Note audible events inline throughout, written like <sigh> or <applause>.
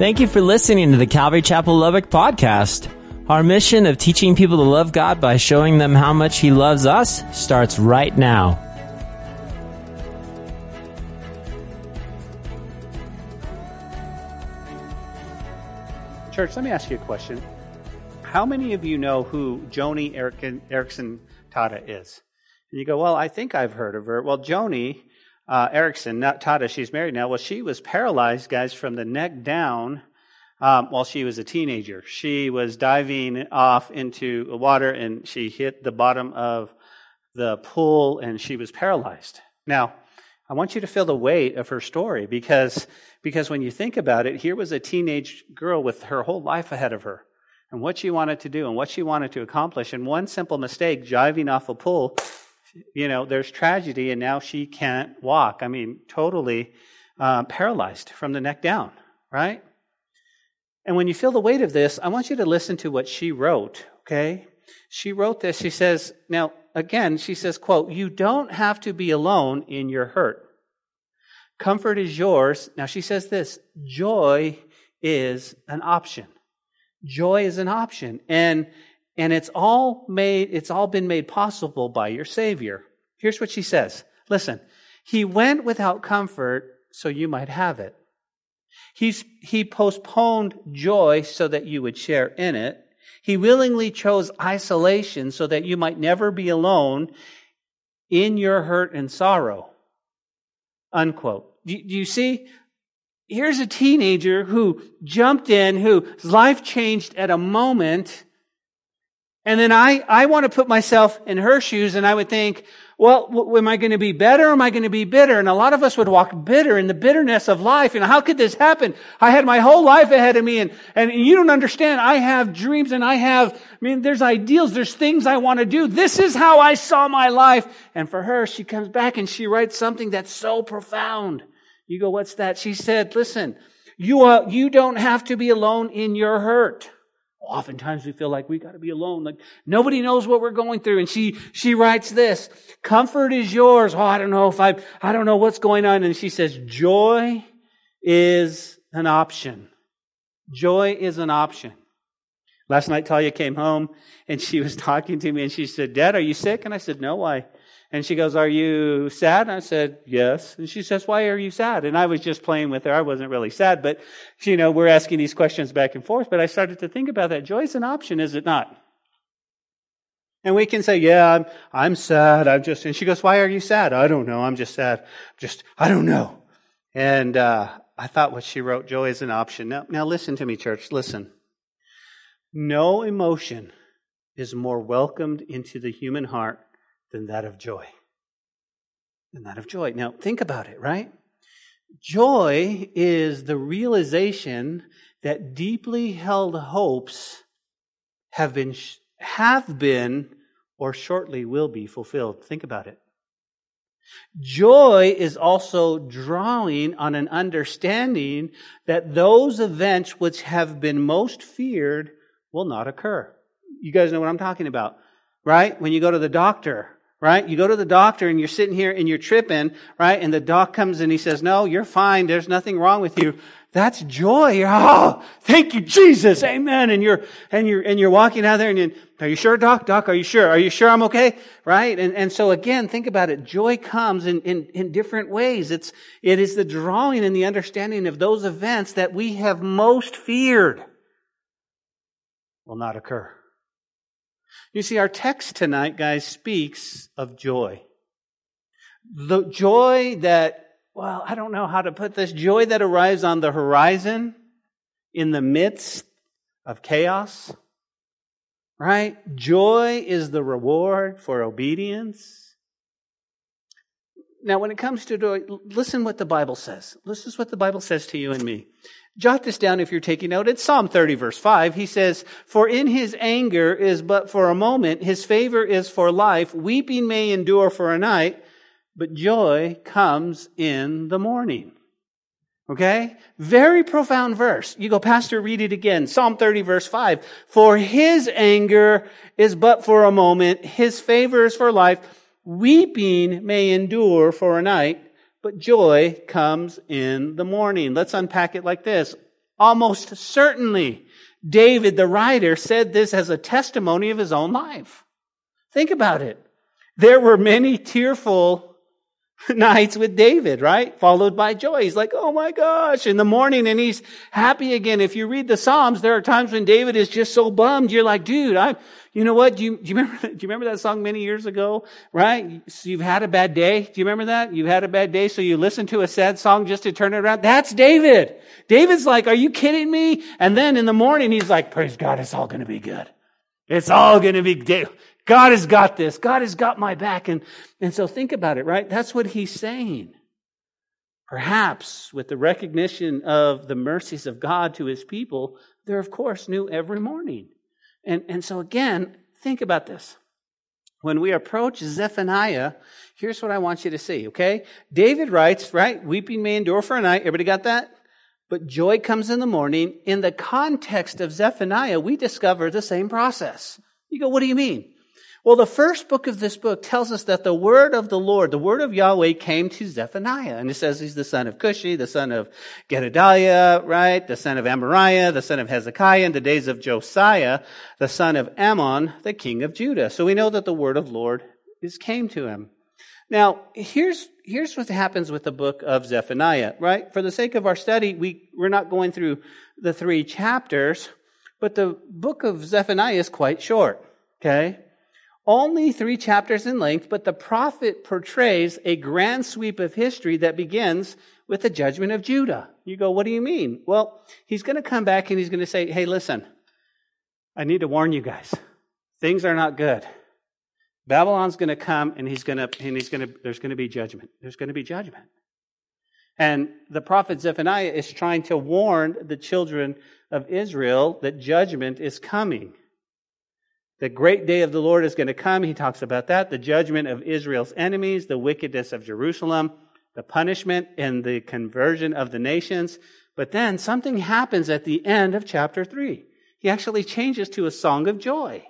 Thank you for listening to the Calvary Chapel Lubbock podcast. Our mission of teaching people to love God by showing them how much He loves us starts right now. Church, let me ask you a question. How many of you know who Joni Eareckson Tada is? And you go, well, I think I've heard of her. Well, Joni uh, Eareckson, not Tada, she's married now. Well, she was paralyzed, guys, from the neck down um, while she was a teenager. She was diving off into the water and she hit the bottom of the pool and she was paralyzed. Now, I want you to feel the weight of her story because, because when you think about it, here was a teenage girl with her whole life ahead of her and what she wanted to do and what she wanted to accomplish. And one simple mistake, diving off a pool, you know, there's tragedy, and now she can't walk. I mean, totally uh, paralyzed from the neck down, right? And when you feel the weight of this, I want you to listen to what she wrote, okay? She wrote this. She says, now, again, she says, quote, you don't have to be alone in your hurt. Comfort is yours. Now, she says this joy is an option. Joy is an option. And and it's all made, it's all been made possible by your Savior. Here's what she says. Listen, He went without comfort so you might have it. He's, he postponed joy so that you would share in it. He willingly chose isolation so that you might never be alone in your hurt and sorrow. Unquote. Do, do you see? Here's a teenager who jumped in, whose life changed at a moment and then I, I want to put myself in her shoes and I would think, well, w- am I going to be better or am I going to be bitter? And a lot of us would walk bitter in the bitterness of life. And how could this happen? I had my whole life ahead of me and, and you don't understand. I have dreams and I have, I mean, there's ideals, there's things I want to do. This is how I saw my life. And for her, she comes back and she writes something that's so profound. You go, what's that? She said, listen, you, uh, you don't have to be alone in your hurt. Oftentimes we feel like we got to be alone. Like nobody knows what we're going through. And she, she writes this, comfort is yours. Oh, I don't know if I, I don't know what's going on. And she says, joy is an option. Joy is an option. Last night Talia came home and she was <laughs> talking to me and she said, Dad, are you sick? And I said, no, why? And she goes, Are you sad? And I said, Yes. And she says, Why are you sad? And I was just playing with her. I wasn't really sad, but, you know, we're asking these questions back and forth. But I started to think about that. Joy is an option, is it not? And we can say, Yeah, I'm, I'm sad. I'm just, and she goes, Why are you sad? I don't know. I'm just sad. Just, I don't know. And, uh, I thought what she wrote, joy is an option. Now, now listen to me, church. Listen. No emotion is more welcomed into the human heart than that of joy. Than that of joy. Now, think about it, right? Joy is the realization that deeply held hopes have been, have been, or shortly will be fulfilled. Think about it. Joy is also drawing on an understanding that those events which have been most feared will not occur. You guys know what I'm talking about, right? When you go to the doctor, right? You go to the doctor and you're sitting here and you're tripping, right? And the doc comes and he says, no, you're fine. There's nothing wrong with you. That's joy. Oh, thank you, Jesus. Amen. And you're, and you're, and you're walking out there and you are you sure, doc? Doc, are you sure? Are you sure I'm okay? Right? And, and so again, think about it. Joy comes in, in, in different ways. It's, it is the drawing and the understanding of those events that we have most feared will not occur. You see, our text tonight, guys, speaks of joy. The joy that, well, I don't know how to put this, joy that arrives on the horizon in the midst of chaos. Right? Joy is the reward for obedience. Now, when it comes to joy, listen what the Bible says. Listen what the Bible says to you and me. Jot this down if you're taking note. It's Psalm 30 verse 5. He says, For in his anger is but for a moment, his favor is for life. Weeping may endure for a night, but joy comes in the morning. Okay? Very profound verse. You go, Pastor, read it again. Psalm 30 verse 5. For his anger is but for a moment, his favor is for life. Weeping may endure for a night, but joy comes in the morning. Let's unpack it like this. Almost certainly, David, the writer, said this as a testimony of his own life. Think about it. There were many tearful <laughs> nights with David, right? Followed by joy. He's like, oh my gosh, in the morning and he's happy again. If you read the Psalms, there are times when David is just so bummed. You're like, dude, I'm, you know what? Do you, do you remember, <laughs> do you remember that song many years ago? Right? So you've had a bad day. Do you remember that? You've had a bad day. So you listen to a sad song just to turn it around. That's David. David's like, are you kidding me? And then in the morning, he's like, praise God, it's all going to be good. It's all going to be, good. God has got this. God has got my back. And, and so think about it, right? That's what he's saying. Perhaps with the recognition of the mercies of God to his people, they're of course new every morning. And, and so again, think about this. When we approach Zephaniah, here's what I want you to see, okay? David writes, right? Weeping may endure for a night. Everybody got that? But joy comes in the morning. In the context of Zephaniah, we discover the same process. You go, what do you mean? Well, the first book of this book tells us that the word of the Lord, the word of Yahweh came to Zephaniah. And it says he's the son of Cushi, the son of Gedaliah, right? The son of Amariah, the son of Hezekiah in the days of Josiah, the son of Amon, the king of Judah. So we know that the word of Lord is came to him. Now, here's, here's what happens with the book of Zephaniah, right? For the sake of our study, we, we're not going through the three chapters, but the book of Zephaniah is quite short, okay? Only three chapters in length, but the prophet portrays a grand sweep of history that begins with the judgment of Judah. You go, what do you mean? Well, he's going to come back and he's going to say, hey, listen, I need to warn you guys. Things are not good. Babylon's going to come and he's going to, and he's going to, there's going to be judgment. There's going to be judgment. And the prophet Zephaniah is trying to warn the children of Israel that judgment is coming. The great day of the Lord is going to come. He talks about that. The judgment of Israel's enemies, the wickedness of Jerusalem, the punishment and the conversion of the nations. But then something happens at the end of chapter 3. He actually changes to a song of joy.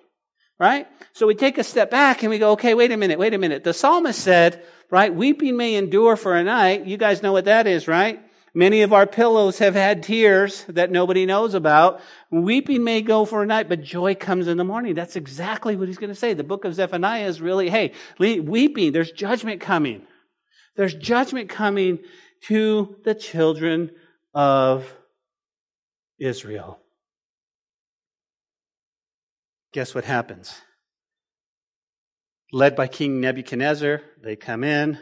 Right? So we take a step back and we go, okay, wait a minute, wait a minute. The psalmist said, right, weeping may endure for a night. You guys know what that is, right? Many of our pillows have had tears that nobody knows about. Weeping may go for a night, but joy comes in the morning. That's exactly what he's going to say. The book of Zephaniah is really, hey, weeping, there's judgment coming. There's judgment coming to the children of Israel. Guess what happens? Led by King Nebuchadnezzar, they come in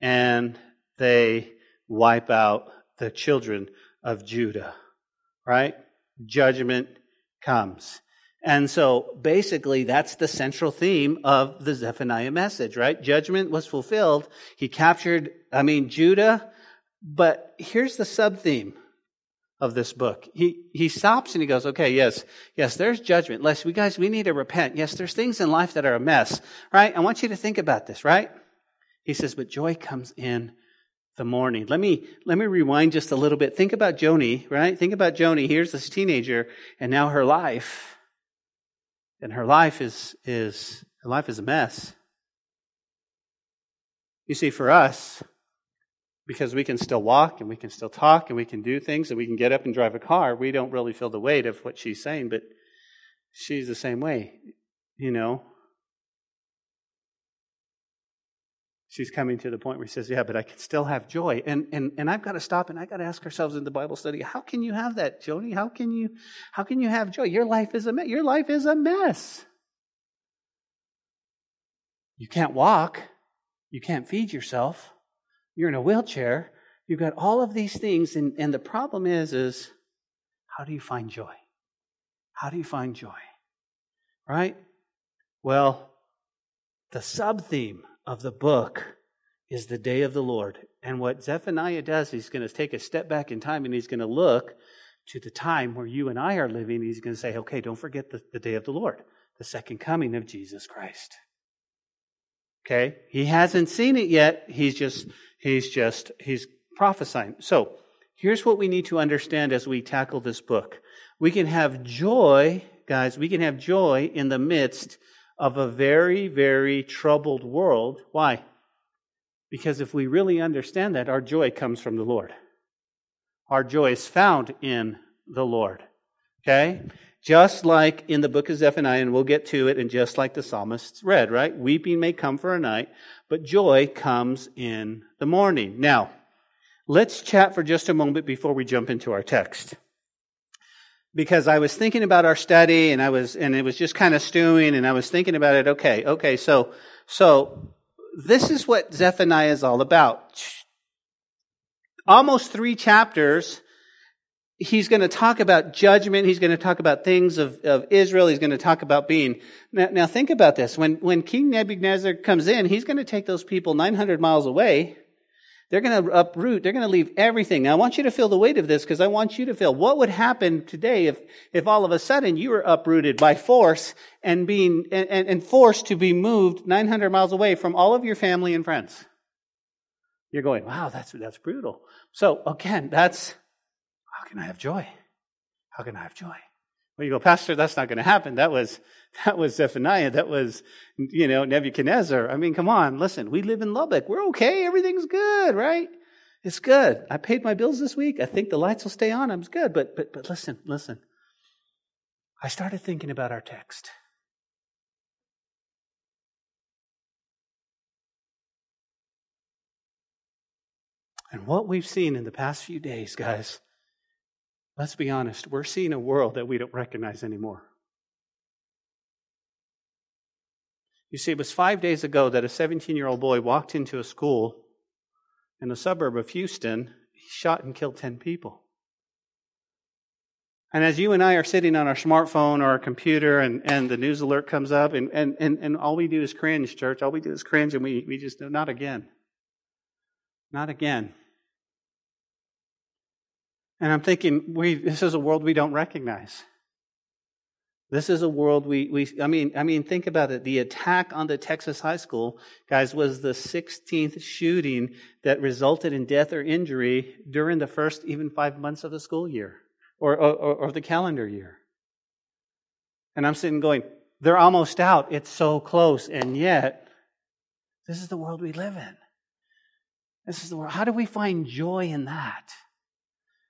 and they wipe out the children of Judah, right? Judgment comes. And so basically that's the central theme of the Zephaniah message, right? Judgment was fulfilled. He captured, I mean, Judah, but here's the sub theme of this book. He, he stops and he goes, okay, yes, yes, there's judgment. Les, we guys, we need to repent. Yes, there's things in life that are a mess, right? I want you to think about this, right? He says, but joy comes in the morning. Let me, let me rewind just a little bit. Think about Joni, right? Think about Joni. Here's this teenager and now her life. And her life is, is, her life is a mess. You see, for us, because we can still walk and we can still talk and we can do things and we can get up and drive a car, we don't really feel the weight of what she's saying, but she's the same way. You know, she's coming to the point where she says, Yeah, but I can still have joy. And and and I've got to stop and I've got to ask ourselves in the Bible study, how can you have that, Joni? How can you how can you have joy? Your life is a mess. Your life is a mess. You can't walk. You can't feed yourself. You're in a wheelchair. You've got all of these things, and, and the problem is, is how do you find joy? How do you find joy? Right? Well, the sub theme of the book is the day of the Lord. And what Zephaniah does, he's going to take a step back in time and he's going to look to the time where you and I are living. He's going to say, okay, don't forget the, the day of the Lord, the second coming of Jesus Christ. Okay? He hasn't seen it yet. He's just, he's just, he's prophesying. So, here's what we need to understand as we tackle this book. We can have joy, guys, we can have joy in the midst of a very, very troubled world. Why? Because if we really understand that, our joy comes from the Lord. Our joy is found in the Lord. Okay? Just like in the book of Zephaniah, and we'll get to it, and just like the psalmist read, right? Weeping may come for a night, but joy comes in the morning. Now, let's chat for just a moment before we jump into our text. Because I was thinking about our study and I was, and it was just kind of stewing and I was thinking about it. Okay, okay, so, so this is what Zephaniah is all about. Almost three chapters he's going to talk about judgment. He's going to talk about things of, of Israel. He's going to talk about being. Now, now think about this. When, when King Nebuchadnezzar comes in, he's going to take those people 900 miles away. They're going to uproot. They're going to leave everything. Now, I want you to feel the weight of this because I want you to feel what would happen today if, if all of a sudden you were uprooted by force and being, and, and forced to be moved 900 miles away from all of your family and friends. You're going, wow, that's, that's brutal. So again, that's, how can I have joy? How can I have joy? Well, you go, Pastor, that's not going to happen. That was, <laughs> that was Zephaniah. That was, you know, Nebuchadnezzar. I mean, come on, listen, we live in Lubbock. We're okay. Everything's good, right? It's good. I paid my bills this week. I think the lights will stay on. I'm good. But, but, but listen, listen. I started thinking about our text. And what we've seen in the past few days, guys, Let's be honest, we're seeing a world that we don't recognize anymore. You see, it was five days ago that a 17 year old boy walked into a school in the suburb of Houston. He shot and killed 10 people. And as you and I are sitting on our smartphone or our computer and, and the news alert comes up and, and, and, and all we do is cringe, church. All we do is cringe and we, we just, not again. Not again. And I'm thinking, we, this is a world we don't recognize. This is a world we, we, I mean, I mean, think about it. The attack on the Texas high school, guys, was the 16th shooting that resulted in death or injury during the first even five months of the school year or, or, or the calendar year. And I'm sitting going, they're almost out. It's so close. And yet, this is the world we live in. This is the world. How do we find joy in that?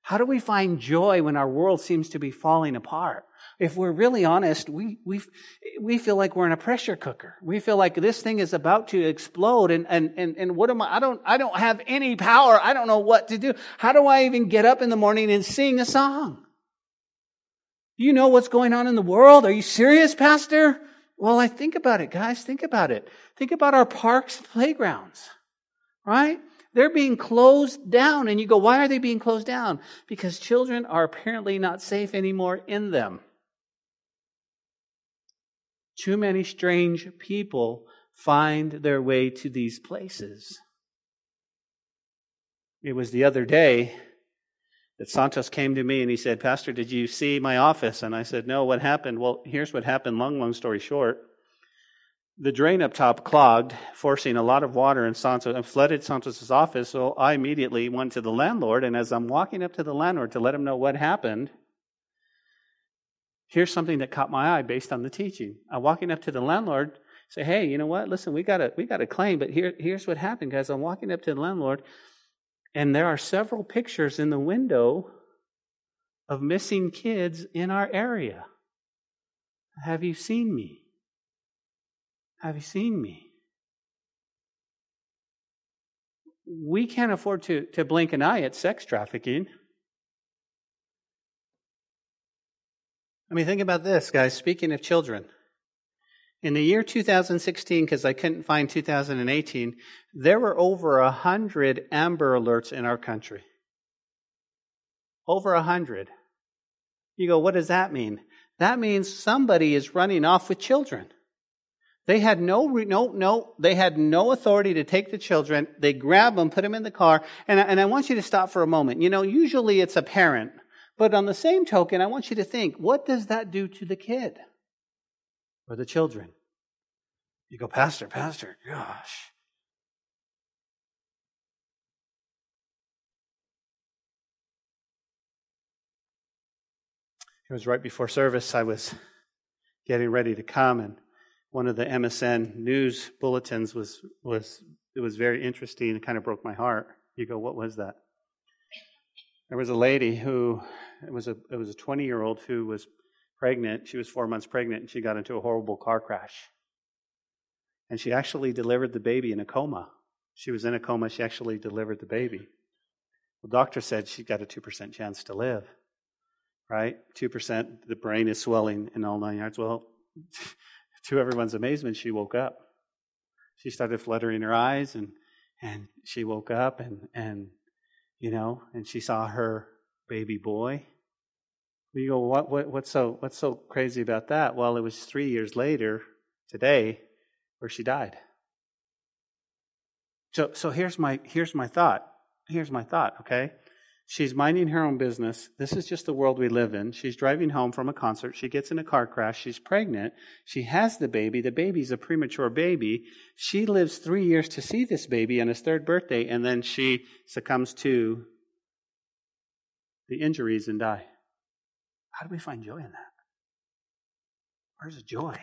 How do we find joy when our world seems to be falling apart? If we're really honest, we, we, we feel like we're in a pressure cooker. We feel like this thing is about to explode and, and, and, and what am I, I don't, I don't have any power. I don't know what to do. How do I even get up in the morning and sing a song? You know what's going on in the world? Are you serious, Pastor? Well, I think about it, guys. Think about it. Think about our parks, and playgrounds, right? They're being closed down. And you go, why are they being closed down? Because children are apparently not safe anymore in them. Too many strange people find their way to these places. It was the other day that Santos came to me and he said, Pastor, did you see my office? And I said, No, what happened? Well, here's what happened, long, long story short the drain up top clogged, forcing a lot of water in Santos and flooded Santos's office. So I immediately went to the landlord, and as I'm walking up to the landlord to let him know what happened, here's something that caught my eye based on the teaching. I'm walking up to the landlord, say, "Hey, you know what? Listen, we got a we got a claim, but here here's what happened, guys. I'm walking up to the landlord, and there are several pictures in the window of missing kids in our area. Have you seen me?" Have you seen me? We can't afford to, to blink an eye at sex trafficking. I mean, think about this, guys. Speaking of children, in the year 2016, because I couldn't find 2018, there were over a hundred Amber Alerts in our country. Over a hundred. You go, what does that mean? That means somebody is running off with children. They had no, no, no, they had no authority to take the children. They grab them, put them in the car. And I, and I want you to stop for a moment. You know, usually it's a parent. But on the same token, I want you to think, what does that do to the kid or the children? You go, Pastor, Pastor, gosh. It was right before service. I was getting ready to come and one of the MSN news bulletins was was it was very interesting. It kind of broke my heart. You go, what was that? There was a lady who it was a it was a 20 year old who was pregnant. She was four months pregnant, and she got into a horrible car crash. And she actually delivered the baby in a coma. She was in a coma. She actually delivered the baby. The doctor said she got a two percent chance to live. Right, two percent. The brain is swelling in all nine yards. Well, to everyone's amazement, she woke up. She started fluttering her eyes, and and she woke up, and and you know, and she saw her baby boy. You go, what, what, what's so, what's so crazy about that? Well, it was three years later, today, where she died. So, so here's my, here's my thought. Here's my thought, okay? She's minding her own business. This is just the world we live in. She's driving home from a concert. She gets in a car crash. She's pregnant. She has the baby. The baby's a premature baby. She lives three years to see this baby on his third birthday, and then she succumbs to the injuries and die. How do we find joy in that? Where's the joy?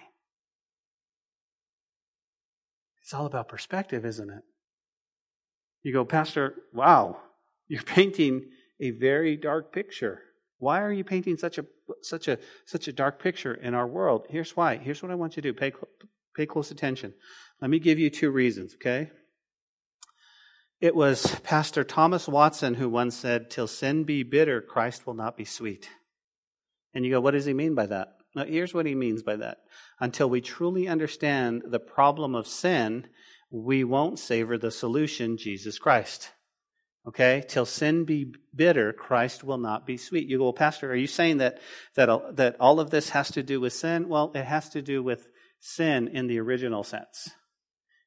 It's all about perspective, isn't it? You go, Pastor, wow, you're <laughs> painting a very dark picture. Why are you painting such a such a such a dark picture in our world? Here's why. Here's what I want you to do. Pay pay close attention. Let me give you two reasons, okay? It was Pastor Thomas Watson who once said, "Till sin be bitter, Christ will not be sweet." And you go, what does he mean by that? Now, here's what he means by that. Until we truly understand the problem of sin, we won't savor the solution, Jesus Christ. Okay? Till sin be bitter, Christ will not be sweet. You go, well, Pastor, are you saying that, that, that all of this has to do with sin? Well, it has to do with sin in the original sense.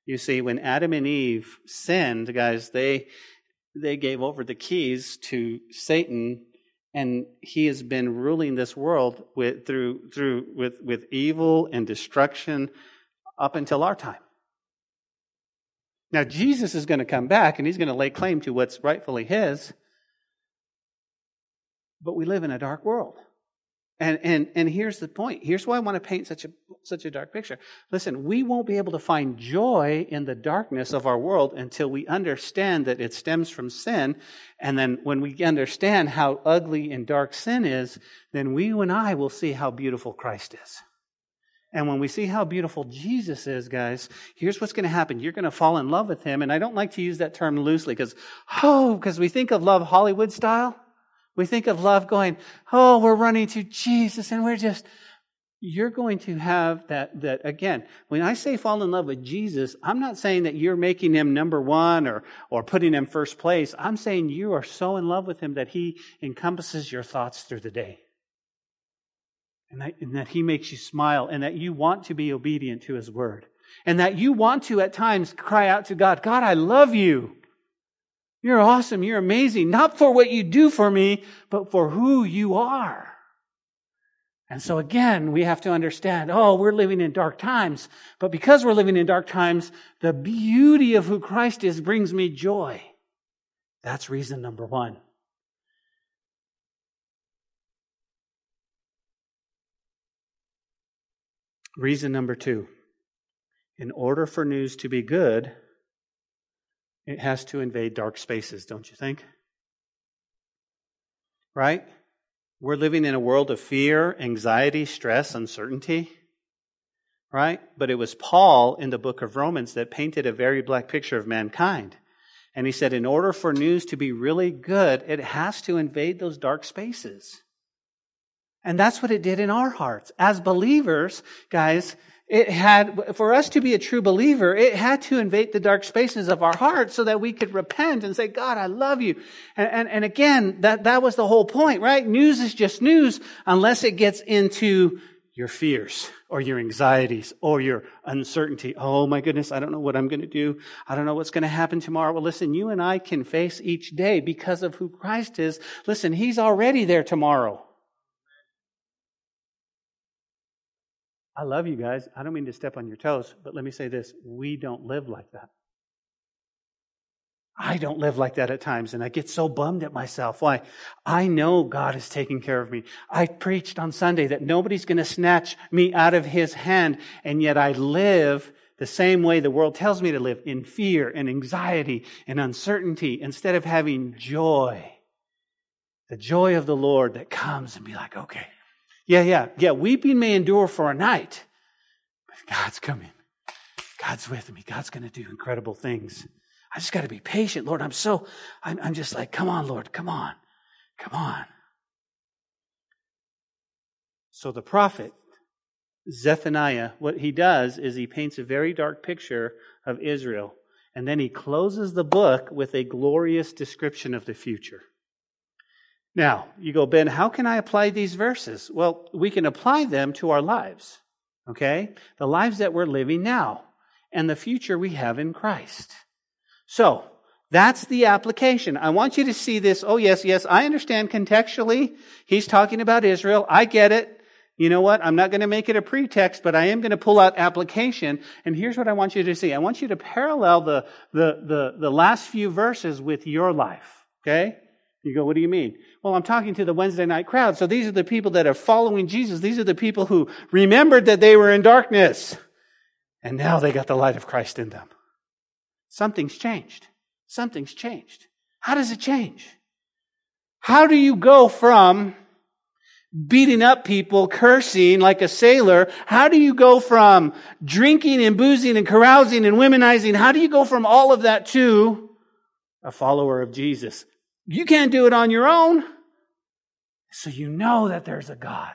You see, when Adam and Eve sinned, guys, they, they gave over the keys to Satan and he has been ruling this world with, through, through, with, with evil and destruction up until our time. Now, Jesus is going to come back and he's going to lay claim to what's rightfully his. But we live in a dark world. And, and, and here's the point. Here's why I want to paint such a, such a dark picture. Listen, we won't be able to find joy in the darkness of our world until we understand that it stems from sin. And then when we understand how ugly and dark sin is, then we and I will see how beautiful Christ is. And when we see how beautiful Jesus is, guys, here's what's going to happen. You're going to fall in love with him. And I don't like to use that term loosely because, oh, because we think of love Hollywood style. We think of love going, oh, we're running to Jesus and we're just, you're going to have that, that again, when I say fall in love with Jesus, I'm not saying that you're making him number one or, or putting him first place. I'm saying you are so in love with him that he encompasses your thoughts through the day. And that, and that he makes you smile and that you want to be obedient to his word. And that you want to at times cry out to God, God, I love you. You're awesome. You're amazing. Not for what you do for me, but for who you are. And so again, we have to understand, oh, we're living in dark times. But because we're living in dark times, the beauty of who Christ is brings me joy. That's reason number one. Reason number two. In order for news to be good, it has to invade dark spaces, don't you think? Right? We're living in a world of fear, anxiety, stress, uncertainty. Right? But it was Paul in the book of Romans that painted a very black picture of mankind. And he said, in order for news to be really good, it has to invade those dark spaces. And that's what it did in our hearts. As believers, guys, it had, for us to be a true believer, it had to invade the dark spaces of our hearts so that we could repent and say, God, I love you. And, and, and again, that, that was the whole point, right? News is just news unless it gets into your fears or your anxieties or your uncertainty. Oh my goodness, I don't know what I'm going to do. I don't know what's going to happen tomorrow. Well, listen, you and I can face each day because of who Christ is. Listen, He's already there tomorrow. I love you guys. I don't mean to step on your toes, but let me say this we don't live like that. I don't live like that at times, and I get so bummed at myself. Why? I know God is taking care of me. I preached on Sunday that nobody's going to snatch me out of His hand, and yet I live the same way the world tells me to live in fear and anxiety and uncertainty instead of having joy. The joy of the Lord that comes and be like, okay, yeah, yeah, yeah, weeping may endure for a night, but God's coming. God's with me. God's going to do incredible things. I just got to be patient, Lord. I'm so, I'm, I'm just like, come on, Lord, come on, come on. So the prophet, Zephaniah, what he does is he paints a very dark picture of Israel. And then he closes the book with a glorious description of the future. Now, you go, Ben, how can I apply these verses? Well, we can apply them to our lives, okay? The lives that we're living now and the future we have in Christ. So, that's the application. I want you to see this. Oh, yes, yes, I understand contextually. He's talking about Israel. I get it. You know what? I'm not going to make it a pretext, but I am going to pull out application. And here's what I want you to see. I want you to parallel the, the, the, the last few verses with your life. Okay? You go, what do you mean? Well, I'm talking to the Wednesday night crowd. So these are the people that are following Jesus. These are the people who remembered that they were in darkness. And now they got the light of Christ in them. Something's changed. Something's changed. How does it change? How do you go from beating up people, cursing like a sailor? How do you go from drinking and boozing and carousing and womenizing? How do you go from all of that to a follower of Jesus? You can't do it on your own. So you know that there's a God.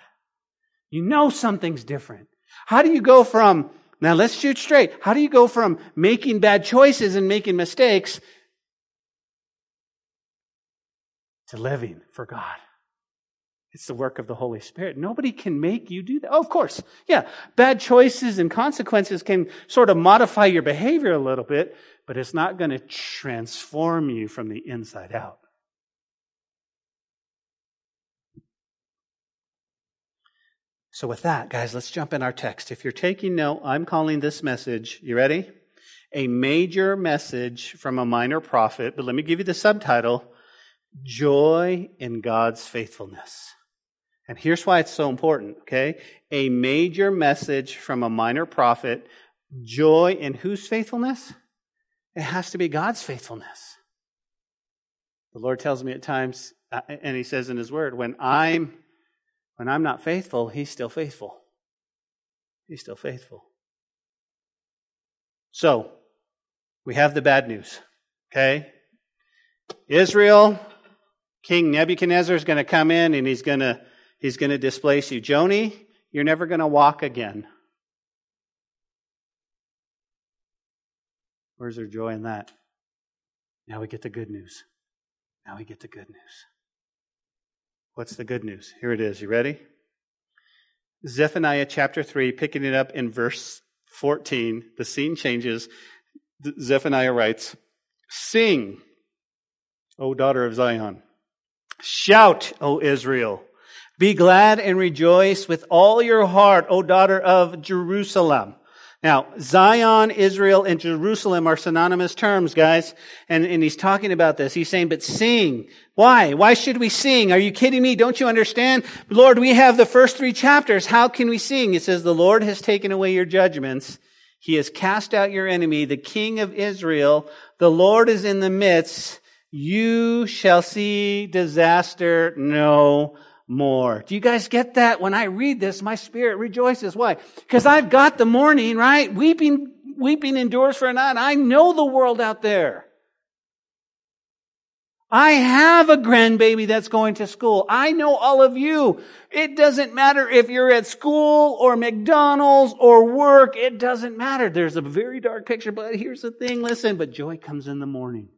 You know something's different. How do you go from, now let's shoot straight. How do you go from making bad choices and making mistakes to living for God? It's the work of the Holy Spirit. Nobody can make you do that. Oh, of course. Yeah. Bad choices and consequences can sort of modify your behavior a little bit, but it's not going to transform you from the inside out. So, with that, guys, let's jump in our text. If you're taking note, I'm calling this message, you ready? A major message from a minor prophet, but let me give you the subtitle Joy in God's Faithfulness. And here's why it's so important, okay? A major message from a minor prophet, joy in whose faithfulness? It has to be God's faithfulness. The Lord tells me at times, uh, and He says in His Word, when I'm when I'm not faithful, He's still faithful. He's still faithful. So, we have the bad news. Okay? Israel, King Nebuchadnezzar is going to come in and he's going to He's going to displace you. Joni, you're never going to walk again. Where's there joy in that? Now we get the good news. Now we get the good news. What's the good news? Here it is. You ready? Zephaniah chapter 3, picking it up in verse 14. The scene changes. Zephaniah writes, Sing, O daughter of Zion. Shout, O Israel. Be glad and rejoice with all your heart, O daughter of Jerusalem. Now, Zion, Israel, and Jerusalem are synonymous terms, guys. And, and he's talking about this. He's saying, but sing. Why? Why should we sing? Are you kidding me? Don't you understand? Lord, we have the first three chapters. How can we sing? It says, the Lord has taken away your judgments. He has cast out your enemy, the king of Israel. The Lord is in the midst. You shall see disaster no more. Do you guys get that? When I read this, my spirit rejoices. Why? Because I've got the morning, right? Weeping, weeping endures for a night. I know the world out there. I have a grandbaby that's going to school. I know all of you. It doesn't matter if you're at school or McDonald's or work. It doesn't matter. There's a very dark picture, but here's the thing. Listen, but joy comes in the morning.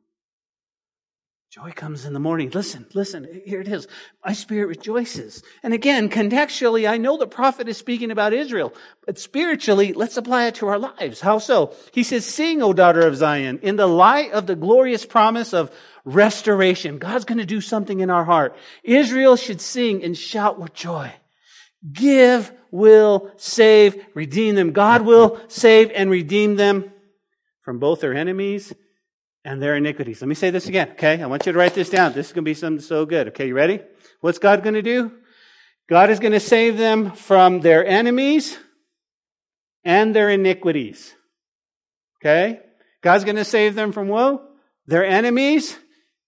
Joy comes in the morning. Listen, listen, here it is. My spirit rejoices. And again, contextually, I know the prophet is speaking about Israel, but spiritually, let's apply it to our lives. How so? He says, sing, O daughter of Zion, in the light of the glorious promise of restoration. God's going to do something in our heart. Israel should sing and shout with joy. Give, will, save, redeem them. God will save and redeem them from both their enemies and their iniquities. Let me say this again, okay? I want you to write this down. This is going to be something so good. Okay, you ready? What's God going to do? God is going to save them from their enemies and their iniquities. Okay? God's going to save them from woe, Their enemies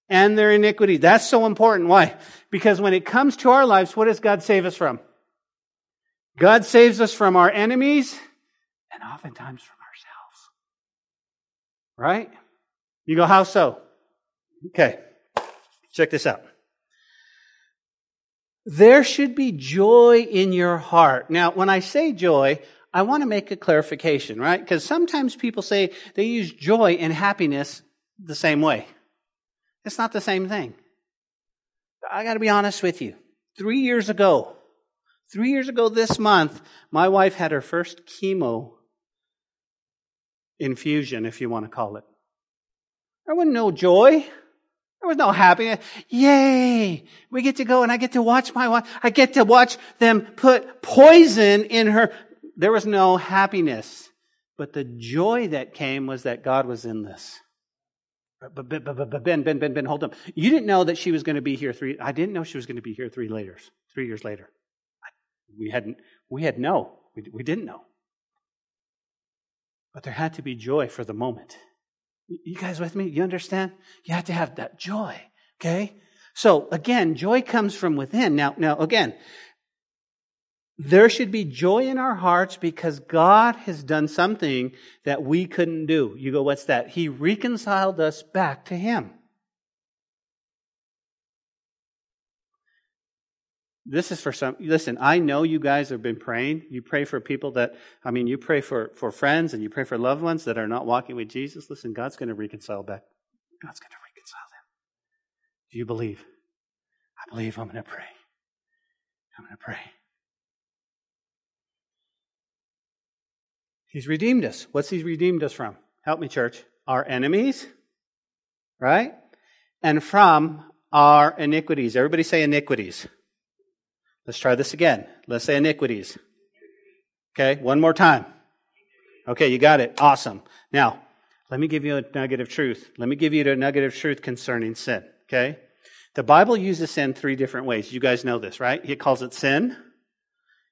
and their iniquity. That's so important. Why? Because when it comes to our lives, what does God save us from? God saves us from our enemies and oftentimes from ourselves. Right? You go, how so? Okay. Check this out. There should be joy in your heart. Now, when I say joy, I want to make a clarification, right? Because sometimes people say they use joy and happiness the same way. It's not the same thing. I got to be honest with you. Three years ago, three years ago this month, my wife had her first chemo infusion, if you want to call it. There wasn't no joy. There was no happiness. Yay! We get to go and I get to watch my wife. I get to watch them put poison in her. There was no happiness. But the joy that came was that God was in this. But, Ben, Ben, Ben, Ben, hold on. You didn't know that she was going to be here three. I didn't know she was going to be here three later, three years later. We hadn't. We had no. We, we didn't know. But there had to be joy for the moment. You guys with me? You understand? You have to have that joy. Okay? So again, joy comes from within. Now, now again, there should be joy in our hearts because God has done something that we couldn't do. You go, what's that? He reconciled us back to Him. This is for some, listen, I know you guys have been praying. You pray for people that, I mean, you pray for, for friends and you pray for loved ones that are not walking with Jesus. Listen, God's going to reconcile back. God's going to reconcile them. Do you believe? I believe I'm going to pray. I'm going to pray. He's redeemed us. What's He redeemed us from? Help me, church. Our enemies, right? And from our iniquities. Everybody say iniquities. Let's try this again. Let's say iniquities. Okay, one more time. Okay, you got it. Awesome. Now, let me give you a nugget of truth. Let me give you a nugget of truth concerning sin. Okay? The Bible uses sin three different ways. You guys know this, right? It calls it sin.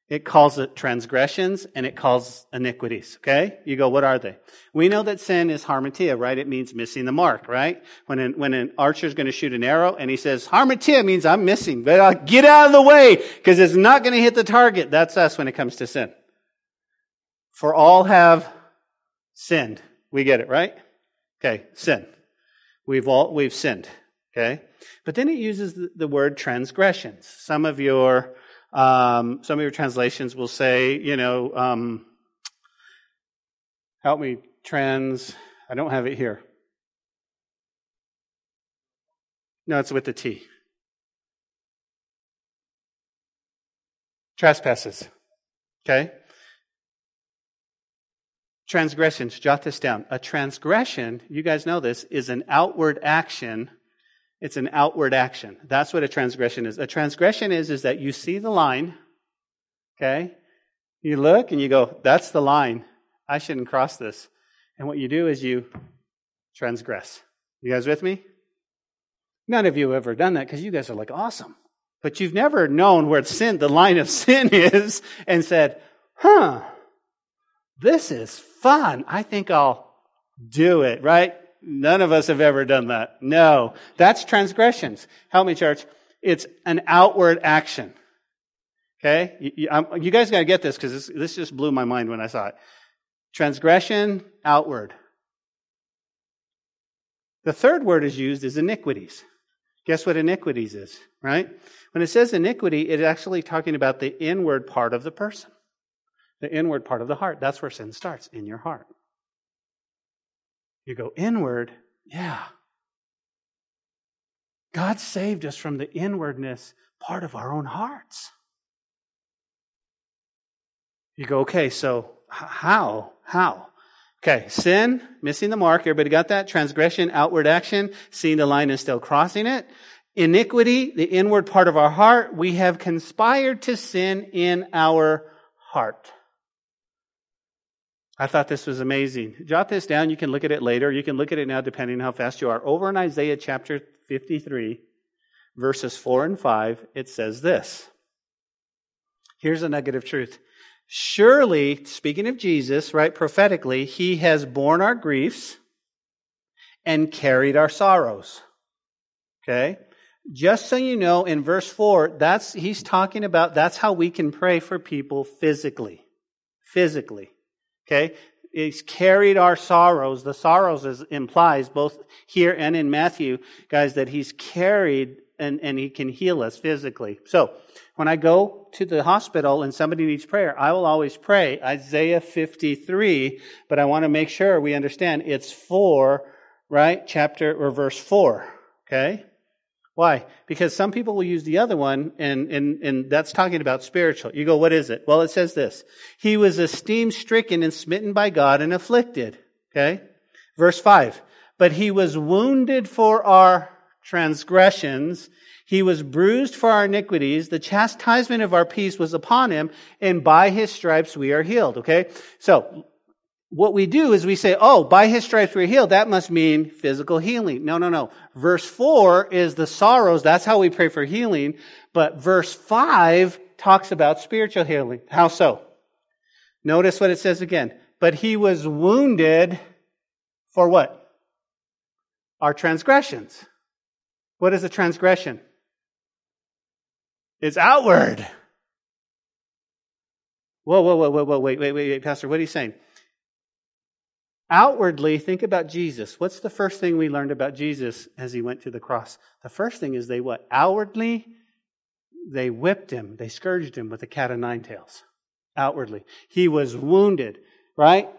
It calls it transgressions and it calls iniquities. Okay? You go, what are they? We know that sin is harmatia, right? It means missing the mark, right? When an, when an archer is going to shoot an arrow and he says, harmatia means I'm missing, but I'll get out of the way because it's not going to hit the target. That's us when it comes to sin. For all have sinned. We get it, right? Okay, sin. We've all, we've sinned. Okay? But then it uses the, the word transgressions. Some of your um, some of your translations will say, you know, um, help me trans. I don't have it here. No, it's with the T. Trespasses. Okay? Transgressions. Jot this down. A transgression, you guys know this, is an outward action it's an outward action. That's what a transgression is. A transgression is, is that you see the line, okay? You look and you go, that's the line. I shouldn't cross this. And what you do is you transgress. You guys with me? None of you have ever done that because you guys are like awesome. But you've never known where sin, the line of <laughs> sin is and said, huh, this is fun. I think I'll do it, right? None of us have ever done that. No. That's transgressions. Help me, church. It's an outward action. Okay? You, you, you guys got to get this because this, this just blew my mind when I saw it. Transgression, outward. The third word is used is iniquities. Guess what iniquities is, right? When it says iniquity, it's actually talking about the inward part of the person, the inward part of the heart. That's where sin starts, in your heart. You go inward, yeah. God saved us from the inwardness part of our own hearts. You go, okay, so how? How? Okay, sin, missing the mark. Everybody got that? Transgression, outward action, seeing the line and still crossing it. Iniquity, the inward part of our heart. We have conspired to sin in our heart. I thought this was amazing. Jot this down. You can look at it later. You can look at it now, depending on how fast you are. Over in Isaiah chapter 53, verses 4 and 5, it says this. Here's a nugget of truth. Surely, speaking of Jesus, right, prophetically, he has borne our griefs and carried our sorrows. Okay? Just so you know, in verse 4, that's, he's talking about, that's how we can pray for people physically. Physically. Okay? He's carried our sorrows. The sorrows is, implies both here and in Matthew, guys, that he's carried and, and he can heal us physically. So, when I go to the hospital and somebody needs prayer, I will always pray Isaiah 53, but I want to make sure we understand it's 4, right? Chapter or verse 4. Okay? Why? Because some people will use the other one, and, and, and that's talking about spiritual. You go, what is it? Well, it says this. He was esteemed, stricken, and smitten by God and afflicted. Okay? Verse 5. But he was wounded for our transgressions. He was bruised for our iniquities. The chastisement of our peace was upon him, and by his stripes we are healed. Okay? So, what we do is we say, oh, by his stripes we're healed. That must mean physical healing. No, no, no. Verse 4 is the sorrows. That's how we pray for healing. But verse 5 talks about spiritual healing. How so? Notice what it says again. But he was wounded for what? Our transgressions. What is a transgression? It's outward. Whoa, whoa, whoa, whoa, whoa, wait, wait, wait, wait, Pastor, what are you saying? Outwardly, think about Jesus. What's the first thing we learned about Jesus as he went to the cross? The first thing is they what? Outwardly, they whipped him, they scourged him with a cat of nine tails. Outwardly. He was wounded, right?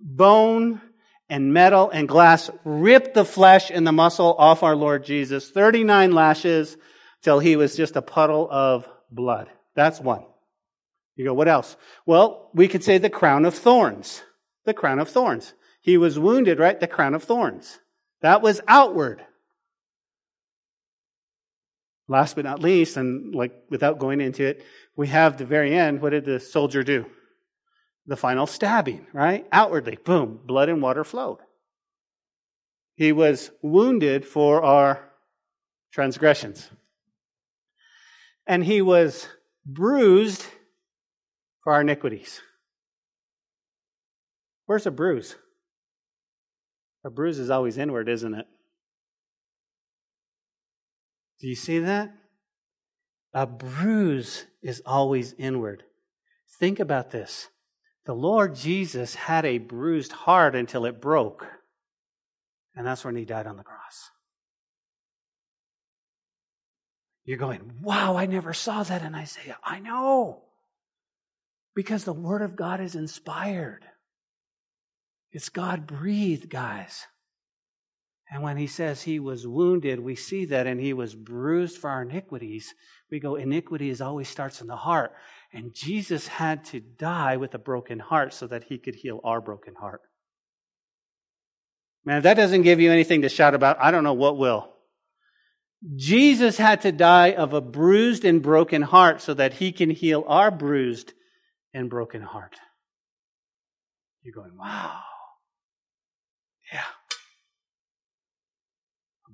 Bone and metal and glass ripped the flesh and the muscle off our Lord Jesus. 39 lashes till he was just a puddle of blood. That's one. You go, what else? Well, we could say the crown of thorns. The crown of thorns. He was wounded, right? The crown of thorns. That was outward. Last but not least, and like without going into it, we have the very end. What did the soldier do? The final stabbing, right? Outwardly, boom, blood and water flowed. He was wounded for our transgressions. And he was bruised for our iniquities. Where's a bruise? A bruise is always inward, isn't it? Do you see that? A bruise is always inward. Think about this. The Lord Jesus had a bruised heart until it broke. And that's when he died on the cross. You're going, wow, I never saw that in Isaiah. I know. Because the Word of God is inspired. It's God breathed, guys. And when he says he was wounded, we see that, and he was bruised for our iniquities. We go, iniquity always starts in the heart. And Jesus had to die with a broken heart so that he could heal our broken heart. Man, if that doesn't give you anything to shout about, I don't know what will. Jesus had to die of a bruised and broken heart so that he can heal our bruised and broken heart. You're going, wow. Yeah.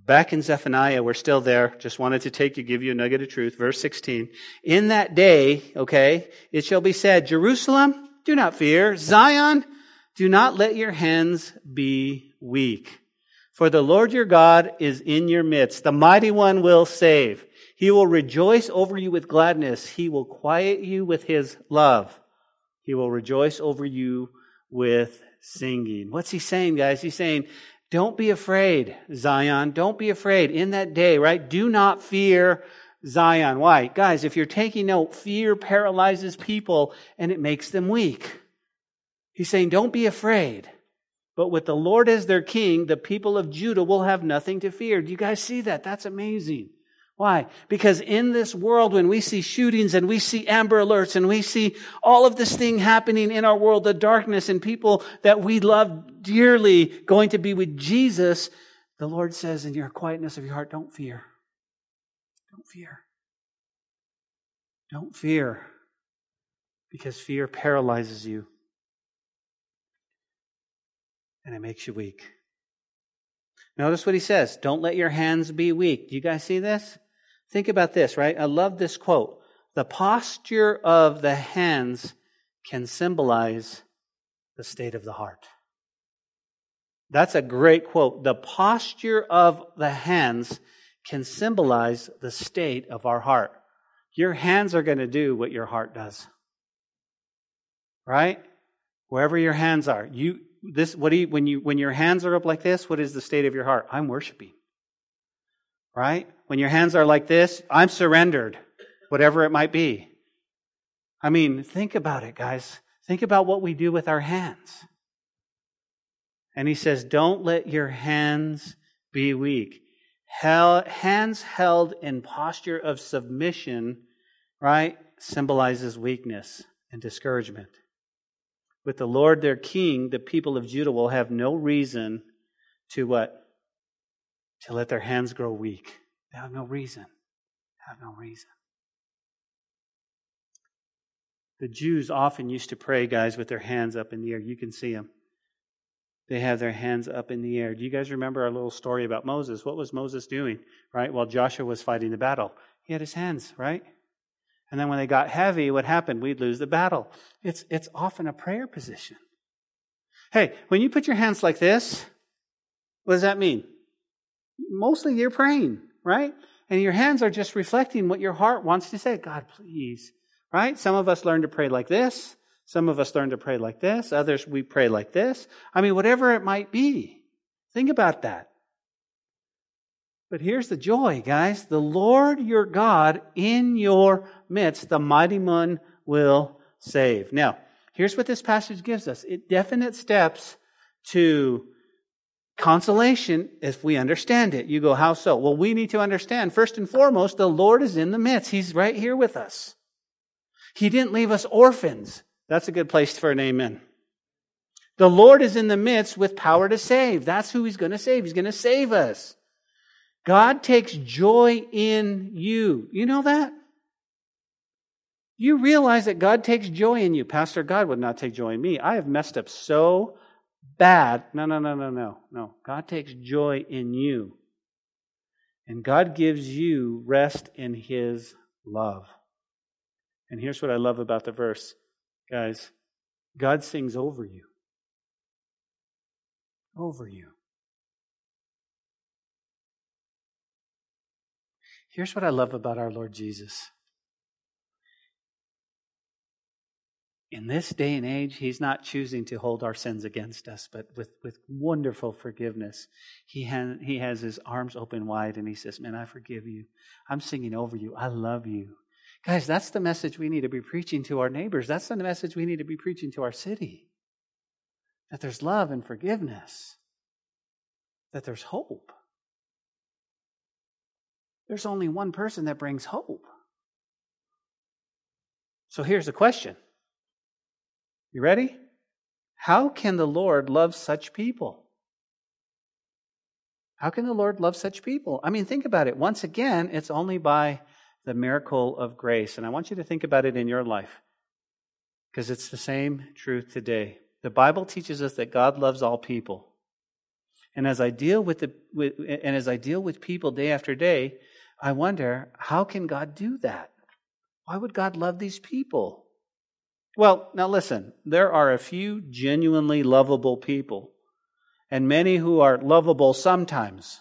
Back in Zephaniah, we're still there. Just wanted to take you, give you a nugget of truth. Verse 16. In that day, okay, it shall be said, Jerusalem, do not fear. Zion, do not let your hands be weak. For the Lord your God is in your midst. The mighty one will save. He will rejoice over you with gladness. He will quiet you with his love. He will rejoice over you with singing. What's he saying, guys? He's saying, don't be afraid, Zion. Don't be afraid in that day, right? Do not fear Zion. Why? Guys, if you're taking note, fear paralyzes people and it makes them weak. He's saying, don't be afraid. But with the Lord as their king, the people of Judah will have nothing to fear. Do you guys see that? That's amazing. Why? Because in this world, when we see shootings and we see Amber Alerts and we see all of this thing happening in our world, the darkness and people that we love dearly going to be with Jesus, the Lord says in your quietness of your heart, don't fear. Don't fear. Don't fear. Because fear paralyzes you and it makes you weak. Notice what he says. Don't let your hands be weak. Do you guys see this? Think about this, right? I love this quote. The posture of the hands can symbolize the state of the heart. That's a great quote. The posture of the hands can symbolize the state of our heart. Your hands are going to do what your heart does. Right? Wherever your hands are. You this what do you when you when your hands are up like this, what is the state of your heart? I'm worshiping. Right? When your hands are like this, I'm surrendered, whatever it might be. I mean, think about it, guys. Think about what we do with our hands. And he says, Don't let your hands be weak. hands held in posture of submission, right, symbolizes weakness and discouragement. With the Lord their king, the people of Judah will have no reason to what? To let their hands grow weak. They have no reason. They have no reason. The Jews often used to pray, guys, with their hands up in the air. You can see them. They have their hands up in the air. Do you guys remember our little story about Moses? What was Moses doing, right? While Joshua was fighting the battle, he had his hands, right? And then when they got heavy, what happened? We'd lose the battle. It's, it's often a prayer position. Hey, when you put your hands like this, what does that mean? Mostly you're praying, right? And your hands are just reflecting what your heart wants to say. God, please, right? Some of us learn to pray like this. Some of us learn to pray like this. Others, we pray like this. I mean, whatever it might be. Think about that. But here's the joy, guys. The Lord your God in your midst, the mighty one will save. Now, here's what this passage gives us. It definite steps to consolation if we understand it. You go, how so? Well, we need to understand, first and foremost, the Lord is in the midst. He's right here with us. He didn't leave us orphans. That's a good place for an amen. The Lord is in the midst with power to save. That's who He's going to save. He's going to save us. God takes joy in you. You know that? You realize that God takes joy in you. Pastor, God would not take joy in me. I have messed up so bad. No, no, no, no, no, no. God takes joy in you. And God gives you rest in His love. And here's what I love about the verse, guys God sings over you. Over you. Here's what I love about our Lord Jesus. In this day and age, He's not choosing to hold our sins against us, but with, with wonderful forgiveness. He, ha- he has His arms open wide and He says, Man, I forgive you. I'm singing over you. I love you. Guys, that's the message we need to be preaching to our neighbors. That's the message we need to be preaching to our city. That there's love and forgiveness, that there's hope. There's only one person that brings hope. So here's the question You ready? How can the Lord love such people? How can the Lord love such people? I mean, think about it. Once again, it's only by the miracle of grace. And I want you to think about it in your life because it's the same truth today. The Bible teaches us that God loves all people. And as I deal with the with, and as I deal with people day after day, I wonder, how can God do that? Why would God love these people? Well, now listen, there are a few genuinely lovable people, and many who are lovable sometimes,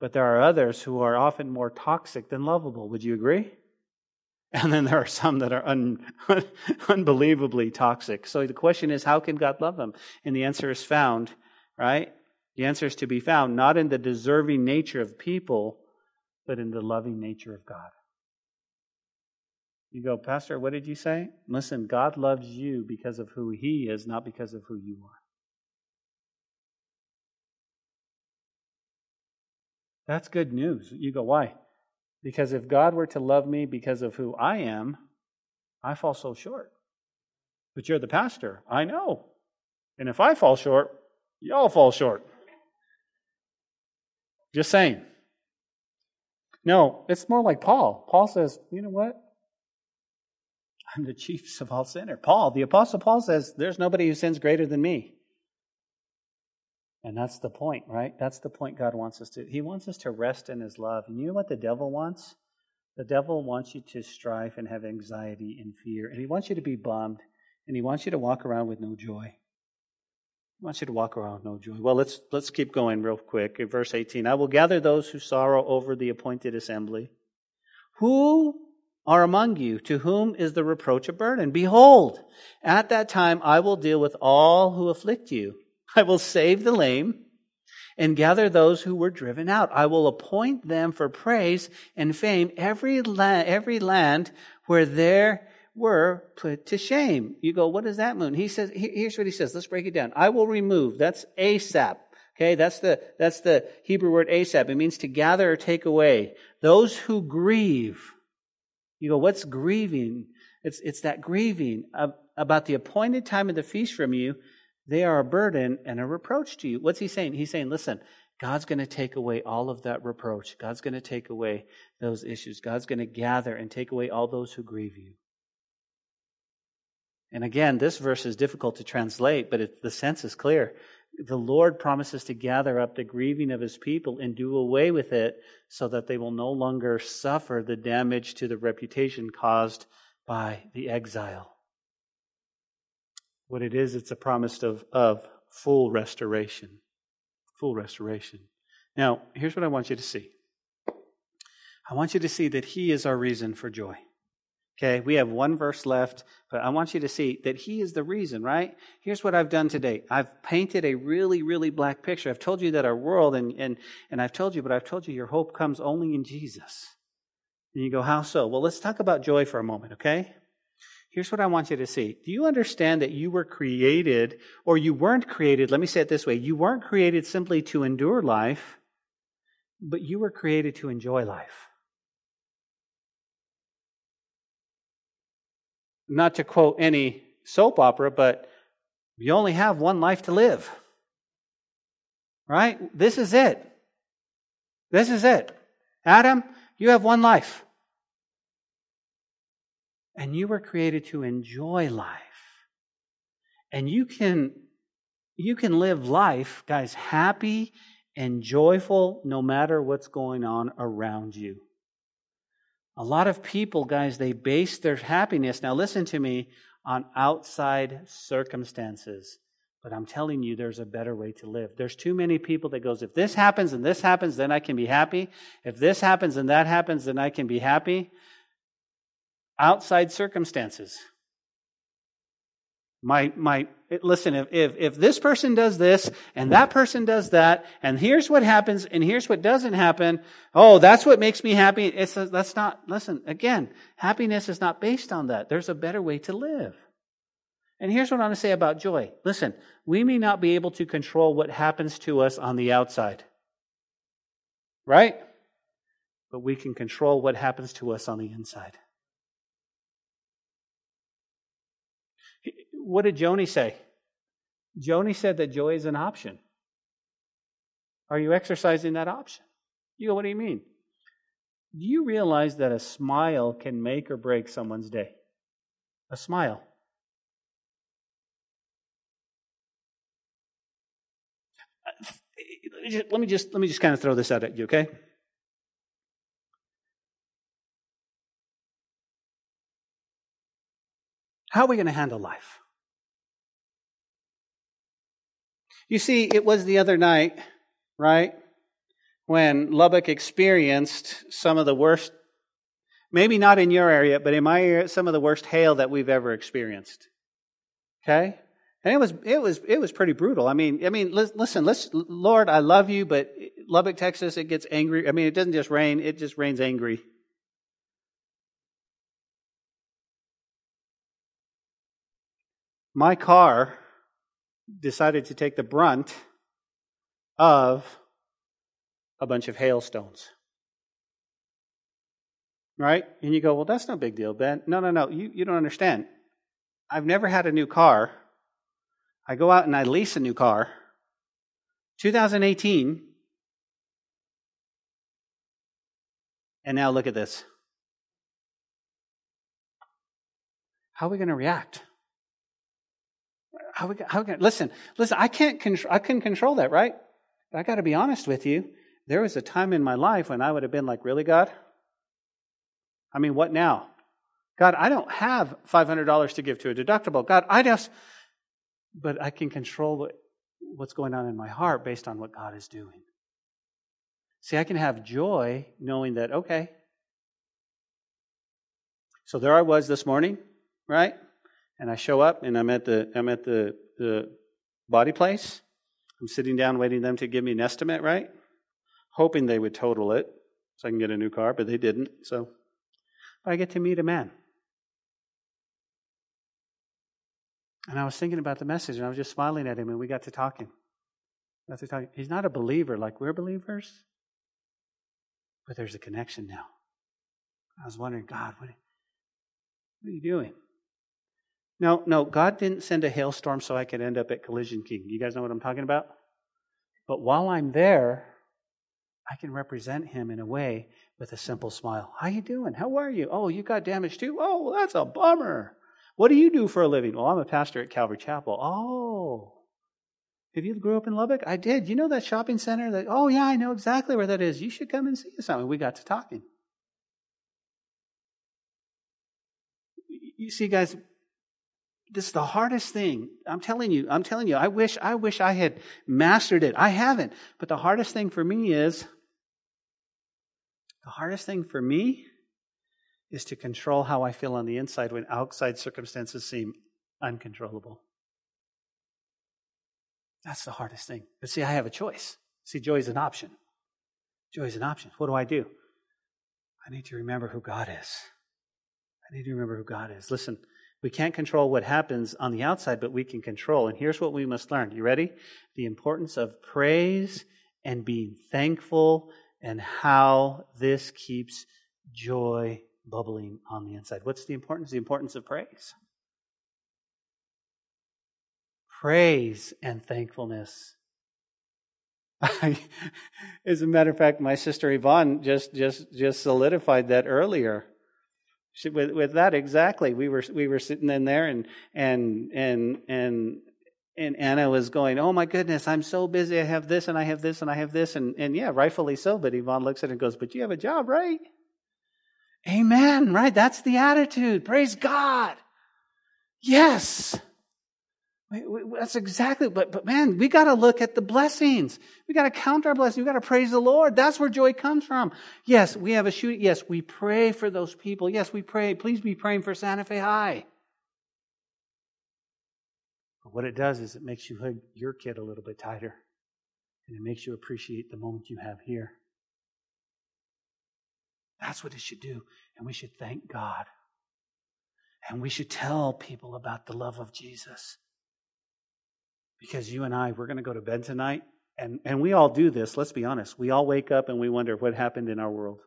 but there are others who are often more toxic than lovable. Would you agree? <laughs> And then there are some that are un, <laughs> unbelievably toxic. So the question is, how can God love them? And the answer is found, right? The answer is to be found not in the deserving nature of people, but in the loving nature of God. You go, Pastor, what did you say? Listen, God loves you because of who He is, not because of who you are. That's good news. You go, why? Because if God were to love me because of who I am, I fall so short. But you're the pastor. I know. And if I fall short, y'all fall short. Just saying. No, it's more like Paul. Paul says, you know what? I'm the chiefest of all sinners. Paul, the Apostle Paul says, there's nobody who sins greater than me. And that's the point, right? That's the point God wants us to. He wants us to rest in His love. And you know what the devil wants? The devil wants you to strive and have anxiety and fear. And he wants you to be bummed. And he wants you to walk around with no joy. He wants you to walk around no joy. Well, let's let's keep going real quick. In verse 18, I will gather those who sorrow over the appointed assembly. Who are among you to whom is the reproach a burden? Behold, at that time I will deal with all who afflict you. I will save the lame and gather those who were driven out. I will appoint them for praise and fame every land, every land where there were put to shame. You go, what does that mean? He says, here's what he says. Let's break it down. I will remove. That's ASAP. Okay, that's the, that's the Hebrew word asap. It means to gather or take away. Those who grieve. You go, what's grieving? It's, it's that grieving of, about the appointed time of the feast from you. They are a burden and a reproach to you. What's he saying? He's saying, listen, God's going to take away all of that reproach. God's going to take away those issues. God's going to gather and take away all those who grieve you. And again, this verse is difficult to translate, but it, the sense is clear. The Lord promises to gather up the grieving of his people and do away with it so that they will no longer suffer the damage to the reputation caused by the exile. What it is, it's a promise of, of full restoration. Full restoration. Now, here's what I want you to see. I want you to see that He is our reason for joy. Okay, we have one verse left, but I want you to see that He is the reason, right? Here's what I've done today. I've painted a really, really black picture. I've told you that our world, and, and, and I've told you, but I've told you your hope comes only in Jesus. And you go, how so? Well, let's talk about joy for a moment, okay? Here's what I want you to see. Do you understand that you were created, or you weren't created, let me say it this way, you weren't created simply to endure life, but you were created to enjoy life. Not to quote any soap opera, but you only have one life to live. Right? This is it. This is it. Adam, you have one life. And you were created to enjoy life. And you can you can live life, guys, happy and joyful no matter what's going on around you. A lot of people, guys, they base their happiness, now listen to me, on outside circumstances. But I'm telling you, there's a better way to live. There's too many people that goes, if this happens and this happens, then I can be happy. If this happens and that happens, then I can be happy. Outside circumstances. My, my, listen, if, if, if this person does this and that person does that, and here's what happens and here's what doesn't happen, oh, that's what makes me happy. It's, a, that's not, listen, again, happiness is not based on that. There's a better way to live. And here's what I want to say about joy. Listen, we may not be able to control what happens to us on the outside. Right? But we can control what happens to us on the inside. What did Joni say? Joni said that joy is an option. Are you exercising that option? You go, what do you mean? Do you realize that a smile can make or break someone's day? A smile. Uh, let me just let me just kind of throw this out at you, okay? How are we going to handle life? You see, it was the other night, right, when Lubbock experienced some of the worst, maybe not in your area, but in my area, some of the worst hail that we've ever experienced. Okay? And it was it was it was pretty brutal. I mean, I mean, listen, Lord, I love you, but Lubbock, Texas, it gets angry. I mean, it doesn't just rain; it just rains angry. My car decided to take the brunt of a bunch of hailstones. Right? And you go, well, that's no big deal, Ben. No, no, no. You, you don't understand. I've never had a new car. I go out and I lease a new car. 2018. And now look at this. How are we going to react? How, how can, listen, listen, I can't control, I can control that, right? But I got to be honest with you. There was a time in my life when I would have been like, really, God? I mean, what now? God, I don't have $500 to give to a deductible. God, I just, but I can control what, what's going on in my heart based on what God is doing. See, I can have joy knowing that, okay. So there I was this morning, right? And I show up and I'm at the I'm at the, the body place. I'm sitting down waiting them to give me an estimate, right? Hoping they would total it so I can get a new car, but they didn't. So but I get to meet a man. And I was thinking about the message and I was just smiling at him and we got to talking. Got to talking. He's not a believer like we're believers. But there's a connection now. I was wondering, God, what, what are you doing? No, no, God didn't send a hailstorm so I could end up at Collision King. You guys know what I'm talking about? But while I'm there, I can represent him in a way with a simple smile. How you doing? How are you? Oh, you got damaged too? Oh, that's a bummer. What do you do for a living? Well, I'm a pastor at Calvary Chapel. Oh. Have you grew up in Lubbock? I did. You know that shopping center that oh yeah, I know exactly where that is. You should come and see us. We got to talking. You see, guys, this is the hardest thing. I'm telling you, I'm telling you, I wish, I wish I had mastered it. I haven't. But the hardest thing for me is, the hardest thing for me is to control how I feel on the inside when outside circumstances seem uncontrollable. That's the hardest thing. But see, I have a choice. See, joy is an option. Joy is an option. What do I do? I need to remember who God is. I need to remember who God is. Listen, we can't control what happens on the outside, but we can control. And here's what we must learn. You ready? The importance of praise and being thankful and how this keeps joy bubbling on the inside. What's the importance? The importance of praise. Praise and thankfulness. <laughs> As a matter of fact, my sister Yvonne just just just solidified that earlier. With, with that exactly, we were we were sitting in there, and and and and and Anna was going, "Oh my goodness, I'm so busy. I have this, and I have this, and I have this, and and yeah, rightfully so." But Yvonne looks at it and goes, "But you have a job, right?" Amen. Right? That's the attitude. Praise God. Yes. That's exactly, but, but man, we got to look at the blessings. We got to count our blessings. We got to praise the Lord. That's where joy comes from. Yes, we have a shoot. Yes, we pray for those people. Yes, we pray. Please be praying for Santa Fe High. But what it does is it makes you hug your kid a little bit tighter. And it makes you appreciate the moment you have here. That's what it should do. And we should thank God. And we should tell people about the love of Jesus. Because you and I, we're going to go to bed tonight, and, and we all do this, let's be honest. We all wake up and we wonder what happened in our world.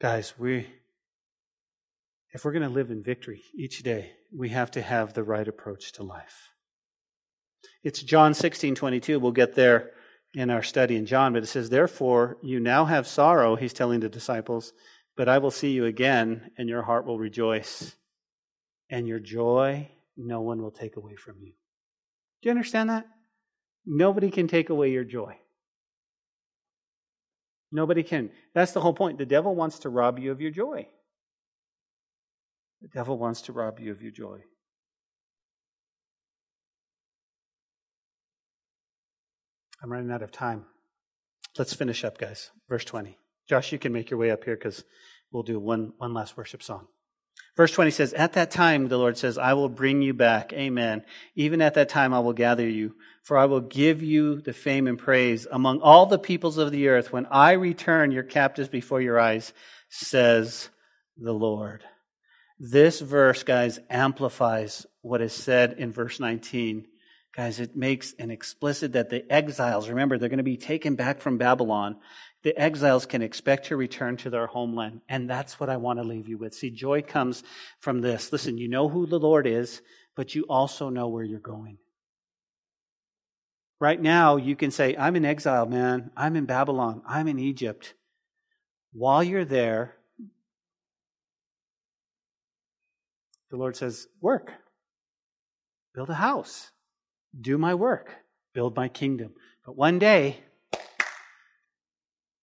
Guys, we if we're going to live in victory each day, we have to have the right approach to life. It's John 16, 22. We'll get there in our study in John, but it says, Therefore, you now have sorrow, he's telling the disciples, but I will see you again, and your heart will rejoice. And your joy, no one will take away from you. Do you understand that? Nobody can take away your joy. Nobody can. That's the whole point. The devil wants to rob you of your joy. The devil wants to rob you of your joy. I'm running out of time. Let's finish up, guys. Verse 20. Josh, you can make your way up here because we'll do one, one last worship song. Verse 20 says, At that time, the Lord says, I will bring you back. Amen. Even at that time, I will gather you, for I will give you the fame and praise among all the peoples of the earth when I return your captives before your eyes, says the Lord. This verse, guys, amplifies what is said in verse 19 Guys, it makes an explicit that the exiles, remember, they're going to be taken back from Babylon. The exiles can expect to return to their homeland. And that's what I want to leave you with. See, joy comes from this. Listen, you know who the Lord is, but you also know where you're going. Right now, you can say, I'm in exile, man. I'm in Babylon. I'm in Egypt. While you're there, the Lord says, work. Build a house do my work, build my kingdom. But one day,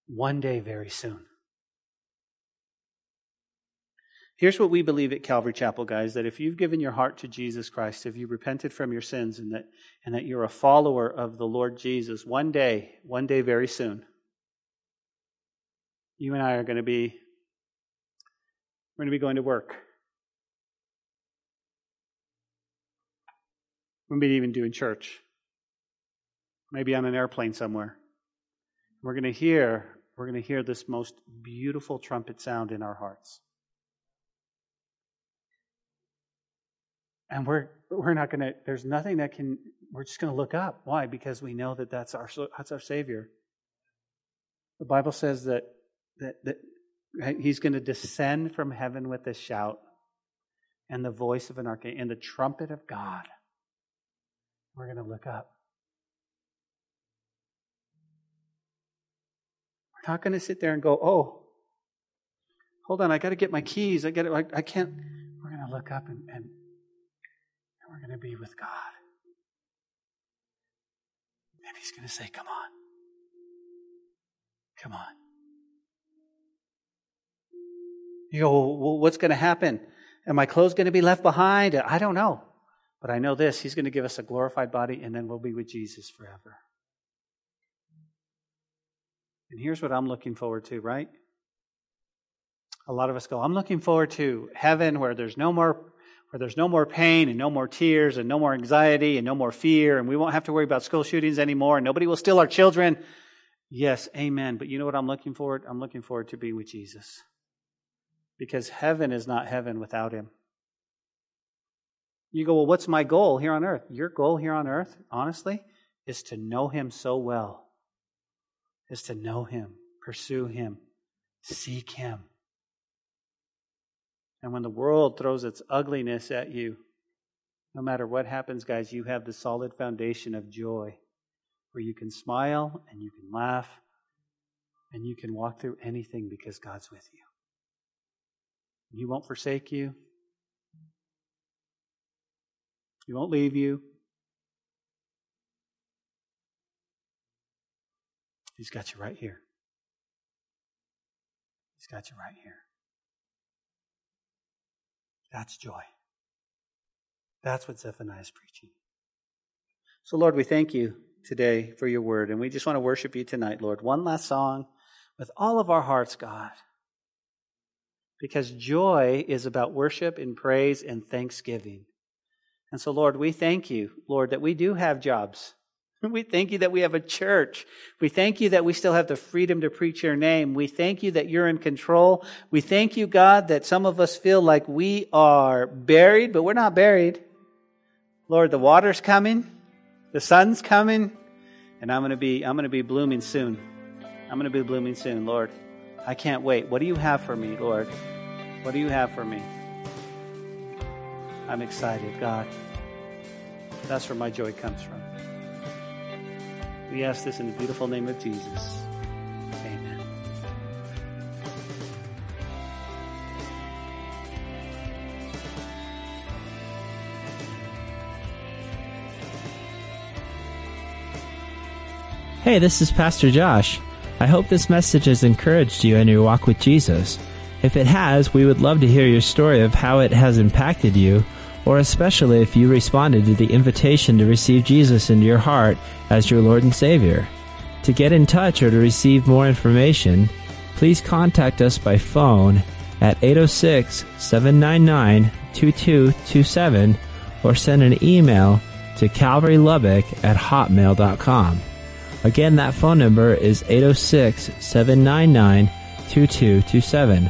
one day very soon, Here's what we believe at Calvary Chapel, guys, that if you've given your heart to Jesus Christ, if you repented from your sins and that, and that you're a follower of the Lord Jesus, one day, one day very soon, you and I are going to be, we're going to be going to work. We're going to be even doing church. Maybe on an airplane somewhere. We're going to hear, we're going to hear this most beautiful trumpet sound in our hearts. And we're we're not going to. There's nothing that can. We're just going to look up. Why? Because we know that that's our that's our Savior. The Bible says that that that He's going to descend from heaven with a shout, and the voice of an archangel, and the trumpet of God. We're going to look up. We're not going to sit there and go, "Oh, hold on, I got to get my keys. I got I, I can't." We're going to look up and, and we're going to be with God. And He's going to say, Come on. Come on. You go, well, what's going to happen? Are my clothes going to be left behind? I don't know. But I know this He's going to give us a glorified body, and then we'll be with Jesus forever. And here's what I'm looking forward to, right? A lot of us go, I'm looking forward to heaven where there's no more where there's no more pain and no more tears and no more anxiety and no more fear and we won't have to worry about school shootings anymore and nobody will steal our children. Yes, amen. But you know what I'm looking forward? I'm looking forward to be with Jesus. Because heaven is not heaven without him. You go, well, what's my goal here on earth? Your goal here on earth, honestly, is to know him so well, is to know him, pursue him, seek him. And when the world throws its ugliness at you, no matter what happens, guys, you have the solid foundation of joy where you can smile and you can laugh and you can walk through anything because God's with you. He won't forsake you, He won't leave you. He's got you right here. He's got you right here. That's joy. That's what Zephaniah is preaching. So, Lord, we thank you today for your word, and we just want to worship you tonight, Lord. One last song with all of our hearts, God. Because joy is about worship and praise and thanksgiving. And so, Lord, we thank you, Lord, that we do have jobs. <laughs> We thank you that we have a church. We thank you that we still have the freedom to preach your name. We thank you that you're in control. We thank you, God, that some of us feel like we are buried, but we're not buried. Lord, the water's coming, the sun's coming, and I'm going to be I'm going to be blooming soon. I'm going to be blooming soon, Lord. I can't wait. What do you have for me, Lord? What do you have for me? I'm excited, God. That's where my joy comes from. We ask this in the beautiful name of Jesus. Amen. Hey, this is Pastor Josh. I hope this message has encouraged you in your walk with Jesus. If it has, we would love to hear your story of how it has impacted you or especially if you responded to the invitation to receive Jesus into your heart as your Lord and Savior. To get in touch or to receive more information, please contact us by phone at 806 799 2227 or send an email to calvarylubbock at hotmail.com. Again, that phone number is 806 799 2227